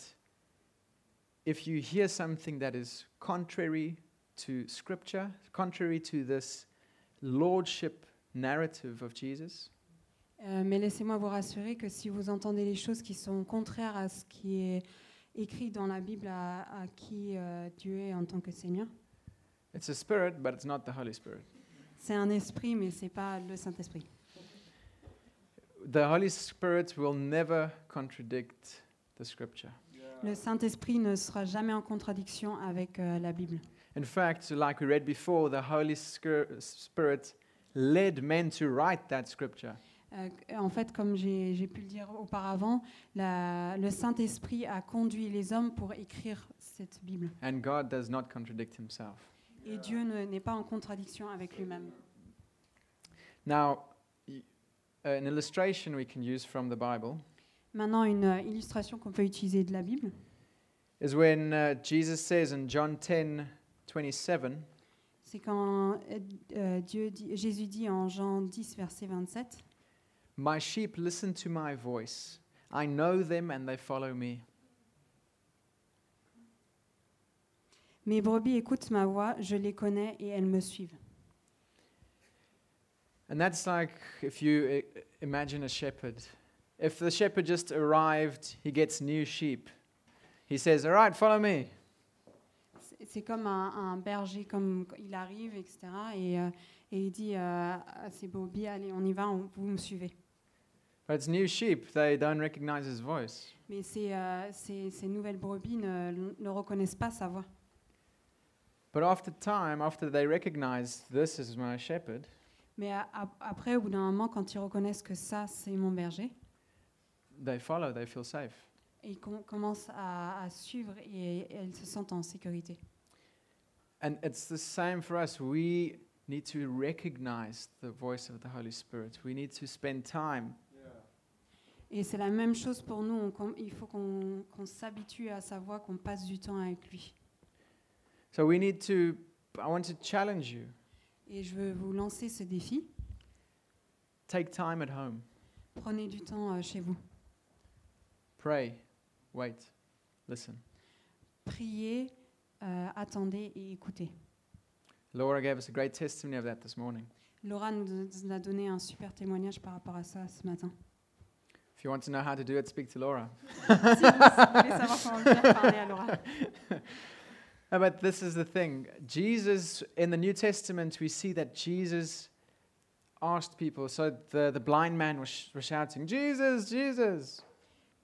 if you hear something that is contrary to Scripture, contrary to this lordship narrative of Jesus, Euh, mais laissez-moi vous rassurer que si vous entendez les choses qui sont contraires à ce qui est écrit dans la Bible, à, à qui euh, Dieu est en tant que Seigneur, it's a spirit, but it's not the Holy Spirit. c'est un esprit, mais c'est pas le Saint-Esprit. The Holy Spirit will never contradict the Scripture. Le Saint-Esprit ne sera jamais en contradiction avec euh, la Bible. In fact, like we read before, the Holy Spirit led men to write that Scripture. Euh, en fait, comme j'ai pu le dire auparavant, la- le Saint-Esprit a conduit les hommes pour écrire cette Bible. And God does not contradict himself. Et Dieu ne- n'est pas en contradiction avec lui-même. Now, y- an illustration we can use from the Bible Maintenant, une euh, illustration qu'on peut utiliser de la Bible, is when uh, Jesus says in John 10 27, c'est quand euh, euh, Dieu dit- Jésus dit en Jean 10, verset 27, My sheep listen to my voice. I know them and they follow me. Mes brebis écoutent ma voix, je les connais et elles me suivent. And that's like if you i- imagine a shepherd. If the shepherd just arrived, he gets new sheep. He says, All right, follow me. C'est- comme un, un berger, comme il arrive, etc. Et, euh, et il dit euh, à ses brebis, allez, on y va, on- vous me suivez. But it's new sheep, they don't recognize his voice. Mais ces, euh, ces- ces nouvelles brebis ne, ne reconnaissent pas sa voix. But after time, after they recognize this is my shepherd, Mais a- a- après, au bout d'un moment, quand ils reconnaissent que ça, c'est mon berger, they follow, they feel safe. et ils com- commencent à, à suivre et, et elles se sentent en sécurité. And it's the same for us. We need to recognize the voice of the Holy Spirit. We need to spend time Et c'est la même chose pour nous. on il faut qu'on qu'on s'habitue à sa voix, qu'on passe du temps avec lui. So we need to, I want to challenge you Et je veux vous lancer ce défi. take time at home, Prenez du temps euh, chez vous. pray, wait, listen. Priez, euh, attendez et écoutez. Laura gave us a great testimony of that this morning. Laura nous a donné un super témoignage par rapport à ça ce matin. If you want to know how to do it, speak to Laura. si vous voulez savoir comment le faire, parlez à Laura. No, but this is the thing. Jesus, in the New Testament, we see that Jesus asked people. So the, the blind man was, sh- was shouting, Jesus, Jesus.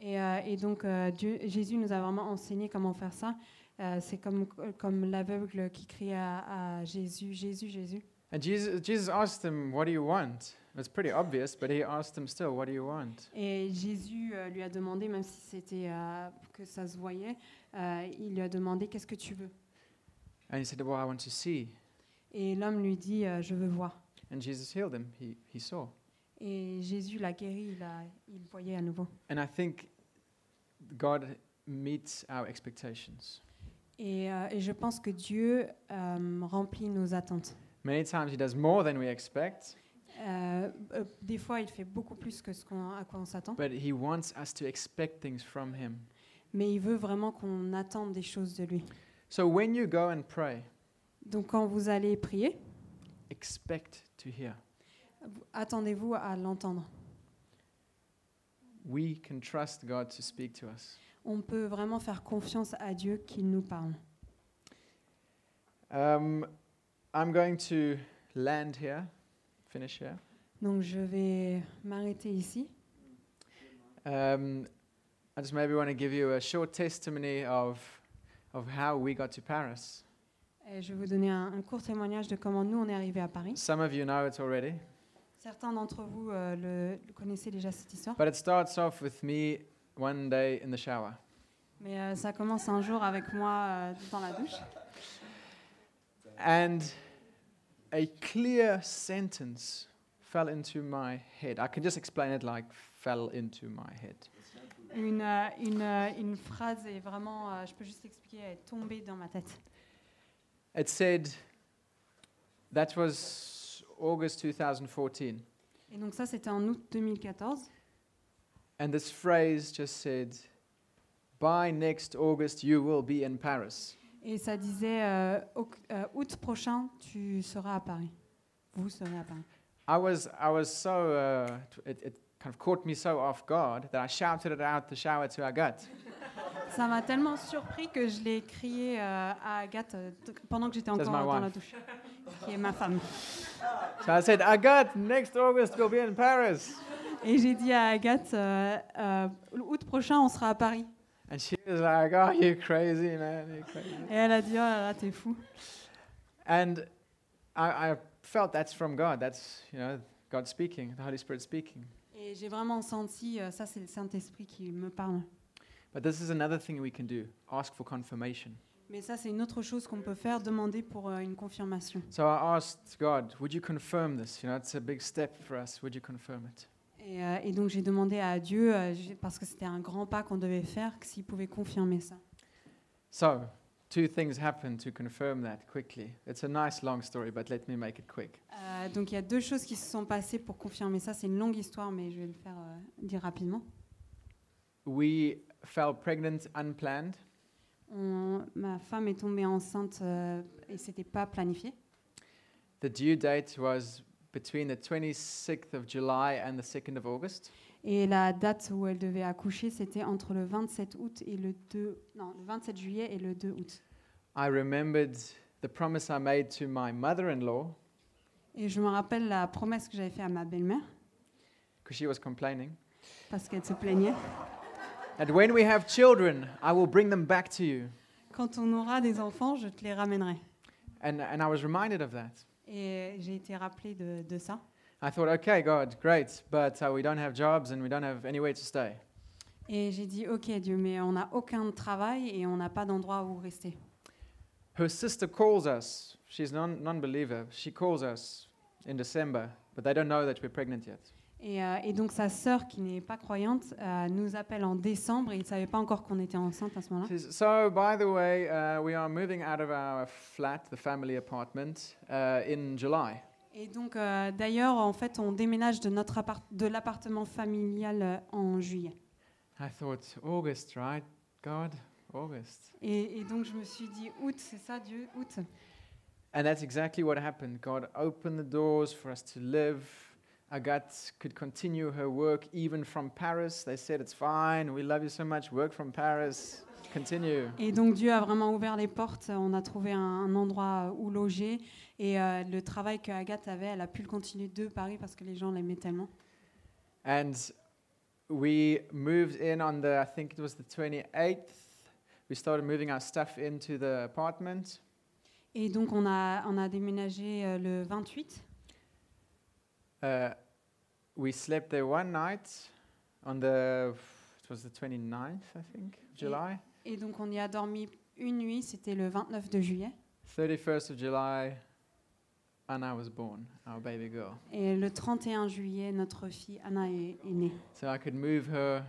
Et, euh, et donc, euh, Dieu, Jésus nous a vraiment enseigné comment faire ça. Euh, c'est comme, comme l'aveugle qui crie à, à Jésus, Jésus, Jésus. And Jesus, Jesus asked him, What do you want? It's pretty obvious, but he asked him still, What do you want? Et Jésus euh, lui a demandé, même si c'était euh, que ça se voyait, euh, il lui a demandé qu'est-ce que tu veux? And he said, Well, I want to see. Et l'homme lui dit, euh, je veux voir. And Jesus healed him. He, he saw. Et Jésus l'a guéri, il, a- il voyait à nouveau. And I think God meets our expectations. Et, euh, et je pense que Dieu euh, remplit nos attentes. Many times he does more than we expect, Euh, euh, des fois, il fait beaucoup plus que ce qu'on, à quoi on s'attend, but he wants us to expect things from him. mais il veut vraiment qu'on attende des choses de lui. So when you go and pray, Donc quand vous allez prier, expect to hear. vous- attendez-vous à l'entendre. we can trust God to speak to us. On peut vraiment faire confiance à Dieu qu'il nous parle. Um, I'm going to land here, finish here. Donc je vais m'arrêter ici. Um, I just maybe want to give you a short testimony of, of how we got to Paris. Et je vais vous donner un, un court témoignage de comment nous on est arrivé à Paris. Some of you know it already, Certains d'entre vous euh, le, le connaissez déjà cette histoire. but it starts off with me one day in the shower. Mais euh, ça commence un jour avec moi euh, dans la douche. And a clear sentence fell into my head. I can just explain it like fell into my head. Une, euh, une, euh, une phrase est vraiment, euh, je peux juste l'expliquer, elle est tombée dans ma tête. It said, that was August 2014. Et donc ça, c'était en août 2014. And this phrase just said, by next August, you will be in Paris. Et ça disait, euh, au- euh, août prochain, tu seras à Paris. Vous serez à Paris. I was, I was so, uh, t- it, it kind of caught me so off guard that I shouted it out the shower to Agathe. Ça m'a tellement surpris que je l'ai crié euh, à Agathe euh, t- pendant que j'étais encore my dans la wife. douche, qui est ma femme. So I said, Agathe, next August, we'll be in Paris. Et j'ai dit à Agathe, euh, euh, août prochain, on sera à Paris. And she was like, oh, you crazy, man, crazy. Et elle a dit, oh là là, t'es fou. And I, I felt that's from God. That's, you know, God speaking, the Holy Spirit speaking. Et j'ai vraiment senti, euh, ça c'est le Saint-Esprit qui me parle. But this is another thing we can do ask for confirmation. Mais ça, c'est une autre chose qu'on peut faire, demander pour euh, une confirmation. So I asked God, would you confirm this? You know, it's a big step for us. Would you confirm it? Et, euh, et donc j'ai demandé à Dieu, euh, parce que c'était un grand pas qu'on devait faire, que s'il pouvait confirmer ça. So, two things happened to confirm that quickly. It's a nice long story, but let me make it quick. Euh, donc il y a deux choses qui se sont passées pour confirmer ça. C'est une longue histoire, mais je vais le faire euh, dire rapidement. We fell pregnant unplanned. On- ma femme est tombée enceinte et c'était pas planifié. The due date was between the 26th of July and the 2nd of August. Et la date où elle devait accoucher, c'était entre le 27 août et le 2 non, le 27 juillet et le 2 août. I remembered the promise I made to my mother-in-law Et je me rappelle la promesse que j'avais faite à ma belle-mère because she was complaining. parce qu'elle se plaignait. And when we have children, I will bring them back to you. Quand on aura des enfants, je te les ramènerai. And, and I was reminded of that. Et j'ai été rappelée de, de ça. I thought, okay, God, great, but uh, we don't have jobs and we don't have anywhere to stay. Et j'ai dit, ok Dieu, mais on n'a aucun travail et on n'a pas d'endroit où rester. Her sister calls us. She's non non-believer. She calls us in December, but they don't know that we're pregnant yet. Et, euh, et donc sa sœur, qui n'est pas croyante, euh, nous appelle en décembre et il ne savait pas encore qu'on était enceinte à ce moment-là. So, by the way, uh, we are moving out of our flat, the family apartment, uh, in July. Et donc euh, d'ailleurs, en fait, on déménage de, notre appart- de l'appartement familial euh, en juillet. I thought, August, right? God, August. Et, et donc je me suis dit, août, c'est ça Dieu, août. And that's exactly what happened. God opened the doors for us to live. Agathe could continue her work even from Paris. They said, It's fine. We love you so much. Work from Paris. Continue. Et donc Dieu a vraiment ouvert les portes. On a trouvé un, un endroit où loger. Et euh, le travail que Agathe avait, elle a pu le continuer de Paris parce que les gens l'aimaient tellement. And we moved in on the, I think it was the 28th. We started moving our stuff into the apartment. Et donc on a, on a déménagé euh, le 28. Uh, we slept there one night on the, it was the 29th, I think, July. Et donc on y a dormi une nuit, c'était le 29 de juillet. 31st of July, Anna was born, our baby girl. Et le 31 juillet, notre fille Anna est, est née. So I could move her.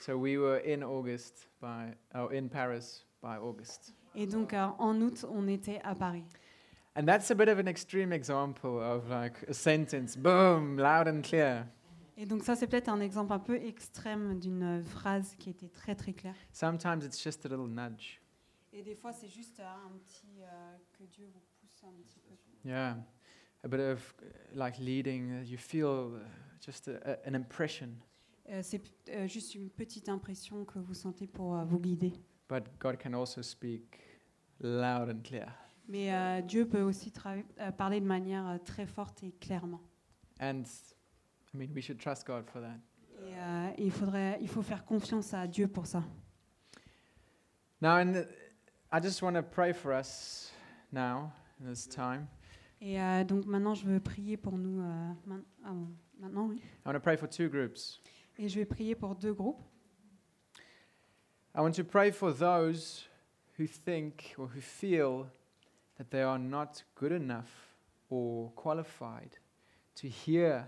So we were in August by, oh, in Paris by August. Et donc euh, en août, on était à Paris. And that's a bit of an extreme example of like a sentence, boom, loud and clear. Et donc ça, c'est peut-être un exemple un peu extrême d'une phrase qui était très très claire. Sometimes it's just a little nudge. Et des fois, c'est juste euh, un petit euh, que Dieu vous pousse un petit peu. Yeah. A bit of like leading, you feel uh, just a, a, an impression. Euh, c'est euh, juste une petite impression que vous sentez pour euh, vous guider. but God can also speak loud and clear. Mais euh, Dieu peut aussi euh, parler de manière euh, très forte et clairement. And I mean, we should trust God for that. Et, il, faudrait, il faut faire confiance à Dieu pour ça. Now, in the, I just want to pray for us now, in this time. Et donc maintenant, je veux prier pour nous. ah maintenant, oui. I want to pray for two groups. Et je vais prier pour deux groupes. I want to pray for those who think or who feel that they are not good enough or qualified to hear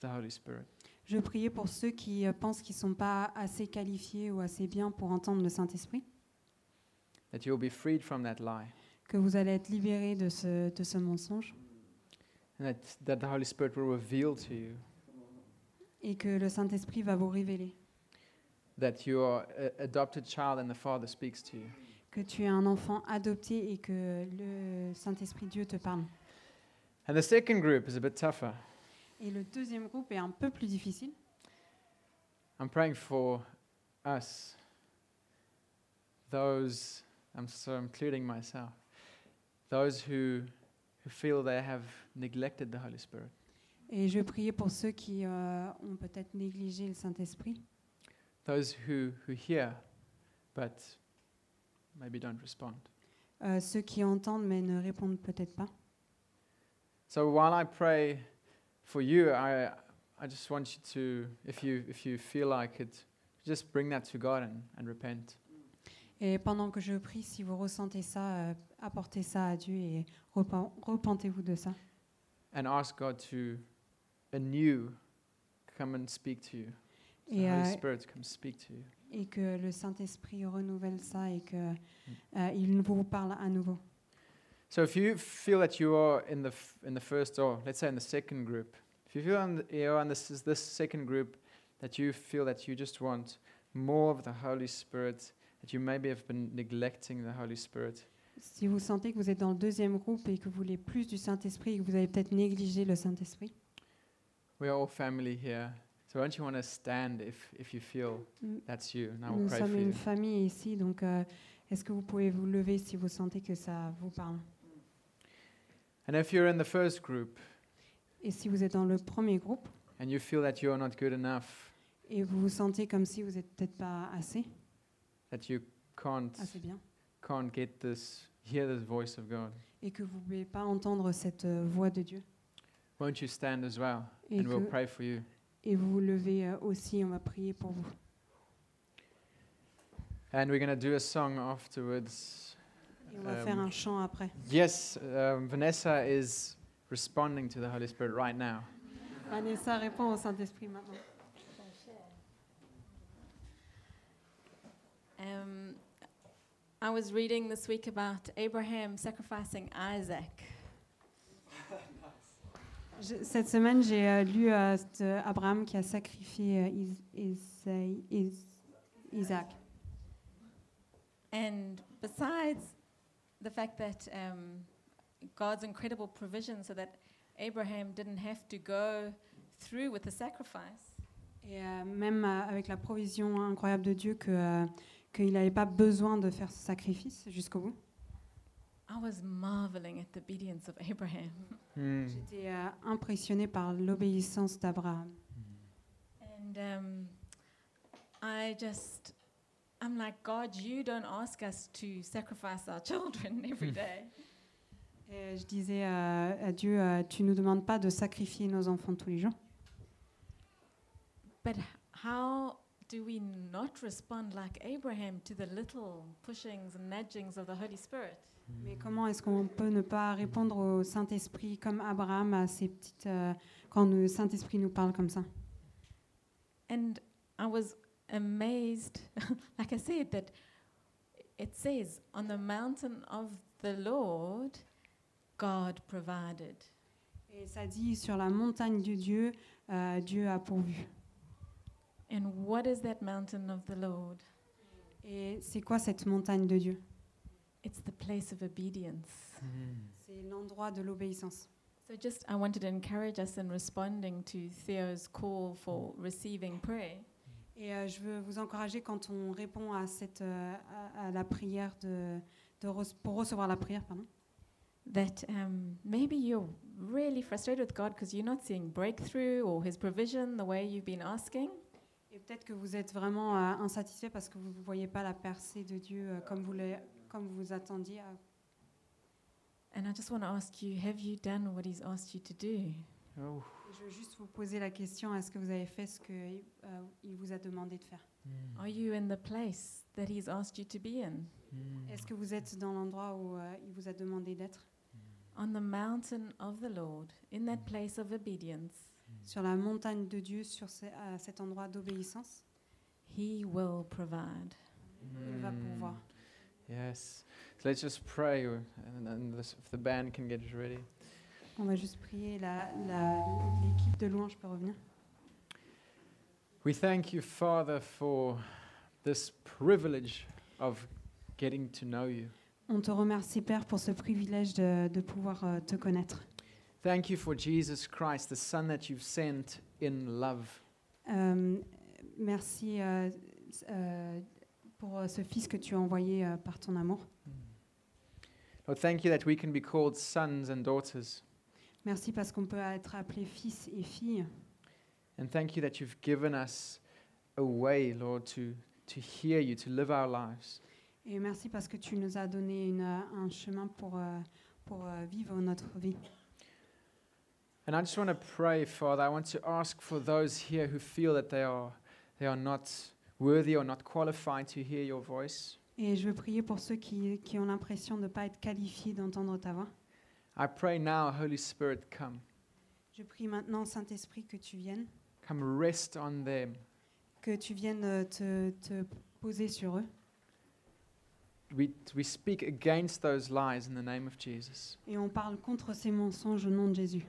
the Holy Spirit. Je prier pour ceux qui euh, pensent qu'ils ne sont pas assez qualifiés ou assez bien pour entendre le Saint-Esprit. That you'll be freed from that lie. Que vous allez être libérés de ce, de ce mensonge. And that, that the Holy Spirit will reveal to you Et que le Saint-Esprit va vous révéler. that you are an adopted child and the Father speaks to you. Que tu es un enfant adopté et que le Saint-Esprit Dieu te parle. And the second group is a bit tougher. Et le deuxième groupe est un peu plus difficile. I'm praying for us, those, I'm so including myself, those who, who feel they have neglected the Holy Spirit, Et je prier pour ceux qui euh, ont peut-être négligé le Saint-Esprit. those who, who hear but maybe don't respond. Euh, ceux qui entendent mais ne répondent peut-être pas. So while I pray for you, I, I just want you to, if you, if you feel like it, just bring that to God and, and repent. Et pendant que je prie, si vous ressentez ça, euh, apportez ça à Dieu et repen- repentez-vous de ça. And ask God to anew come and speak to you. The Et, euh, come speak to you. et que le Saint-Esprit renouvelle ça et que mm. euh, vous parle à nouveau. So if you feel that you are in the in the first or let's say in the second group, if you feel on the, you're on this this second group that you feel that you just want more of the Holy Spirit, that you maybe have been neglecting the Holy Spirit, Si vous sentez que vous êtes dans le deuxième groupe et que vous voulez plus du Saint-Esprit et que vous avez peut-être négligé le Saint-Esprit, we are all family here. So don't you want to stand if if you feel that's you? And I will nous pray sommes for une you. famille ici, donc euh, est-ce que vous pouvez vous lever si vous sentez que ça vous parle? And if you're in the first group Et si vous êtes dans le premier groupe and you feel that you are not good enough, et vous vous sentez comme si vous n'êtes peut-être pas assez, that you can't assez bien, can't get this hear this voice of God, et que vous ne pouvez pas entendre cette euh, voix de Dieu, won't you stand as well? et, and we'll que, pray for you? Et vous vous levez euh, aussi, on va prier pour vous. And we're going to do a song afterwards. Et on va Um, faire un chant après. Yes, um, Vanessa is responding to the Holy Spirit right now. Vanessa répond au Saint-Esprit maintenant. Um, I was reading this week about Abraham sacrificing Isaac. Je- cette semaine, j'ai euh, lu euh, euh, Abraham qui a sacrifié euh, Is- Is- Isaac. And besides the fact that um, God's incredible provision so that Abraham didn't have to go through with the sacrifice, Et euh, même euh, avec la provision incroyable de Dieu que, euh, qu'il n'avait pas besoin de faire ce sacrifice jusqu'au bout. I was marveling at the obedience of Abraham. Hmm. J'étais euh, impressionnée par l'obéissance d'Abraham. And um, I just, I'm like, God, you don't ask us to sacrifice our children every day. Et je disais euh, à Dieu, euh, tu nous demandes pas de sacrifier nos enfants tous les jours. But how do we not respond like Abraham to the little pushings and nudgings of the Holy Spirit? Mais comment est-ce qu'on peut ne pas répondre au Saint-Esprit comme Abraham à ces petites euh, quand le Saint-Esprit nous parle comme ça? And I was amazed, like I said, that it says, on the mountain of the Lord, God provided. Et ça dit sur la montagne de Dieu, euh, Dieu a pourvu. And what is that mountain of the Lord? Et c'est quoi cette montagne de Dieu? It's the place of obedience. Hmm. C'est l'endroit de l'obéissance. So just I wanted to encourage us in responding to Theo's call for receiving prayer. Et euh, je veux vous encourager quand on répond à, cette, euh, à, à la prière de, de re- pour recevoir la prière, pardon, That um, maybe you're really frustrated with God because you're not seeing breakthrough or His provision the way you've been asking. Et peut-être que vous êtes vraiment euh, insatisfait parce que vous ne voyez pas la percée de Dieu euh, comme, vous le- comme vous attendiez. à- And I just want to ask you have you done what He's asked you to do? Oh. Je veux juste vous poser la question est-ce que vous avez fait ce qu'il vous a demandé de faire? Are you in the place that He's asked you to be in? Mm. Est-ce que vous êtes dans l'endroit où euh, il vous a demandé d'être? On the mountain of the Lord, in that place of obedience, Sur la montagne de Dieu, sur ce- à cet endroit d'obéissance? He will provide. Il va Mm. pouvoir. Yes. So let's just pray, and, and this, if the band can get ready. On va juste prier. la- la- L'équipe de louange peut revenir. We thank you, Father, for this privilege of getting to know you. On te remercie, Père, pour ce privilège de, de pouvoir euh, te connaître. Thank you for Jesus Christ, the Son that you've sent in love. Euh, merci euh, euh, pour euh, ce Fils que tu as envoyé euh, par ton amour. Lord, thank you that we can be called sons and daughters. Merci parce qu'on peut être appelé fils et fille. And thank you that you've given us a way, Lord, to, to hear you, to live our lives. Et merci parce que tu nous as donné une, euh, un chemin pour, pour vivre notre vie. And I just want to pray, Father. I want to ask for those here who feel that they are, they are not worthy or not qualified to hear your voice. Et je veux prier pour ceux qui, qui ont l'impression de ne pas être qualifiés d'entendre ta voix. I pray now, Holy Spirit, come. Je prie maintenant, Saint-Esprit, que tu viennes, Come rest on them. que tu viennes euh, te, te poser sur eux. We, we speak against those lies in the name of Jesus. Et on parle contre ces mensonges au nom de Jésus.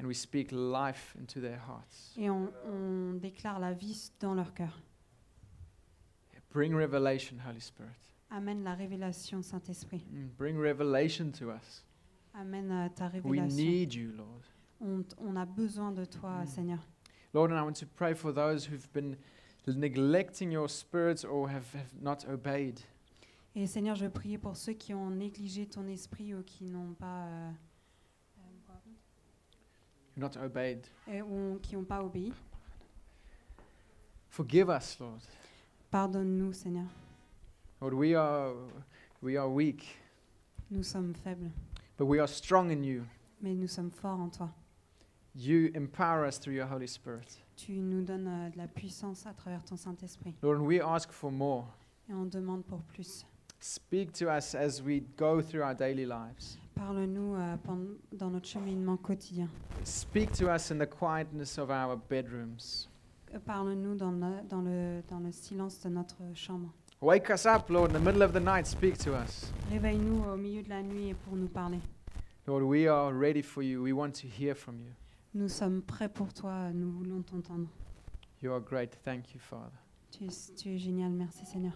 And we speak life into their hearts. Et on, on déclare la vie dans leur cœur. Bring revelation, Holy Spirit. Amène la révélation, Saint-Esprit. Mm, Bring revelation to us. Amène euh, ta We révélation. need you, Lord. On, t- on a besoin de toi, Mm. Seigneur. Lord, and I want to pray for those who've been neglecting your spirits or have, have not obeyed. Et Seigneur, je veux prier pour ceux qui ont négligé ton esprit ou qui n'ont pas, euh, Not obeyed. euh, ou qui n'ont pas obéi. Forgive us, Lord. Pardonne-nous, Seigneur. Lord, we are, we are weak, Nous sommes faibles, but we are strong in you. mais nous sommes forts en toi. You empower us through your Holy Spirit. Tu nous donnes euh, de la puissance à travers ton Saint-Esprit. Lord, we ask for more. Et on demande pour plus. Speak to us as we go through our daily lives. Parle-nous euh, pen- dans notre cheminement quotidien. Speak to us in the quietness of our bedrooms. Parle-nous dans, le- dans, le, dans le silence de notre chambre. Wake us up, Lord, in the middle of the night. Speak to us. Réveille-nous au milieu de la nuit et pour nous parler. Lord, we are ready for you. We want to hear from you. Nous sommes prêts pour toi, nous voulons t'entendre. You are great. Thank you, Father. Tu es, tu es génial, merci Seigneur.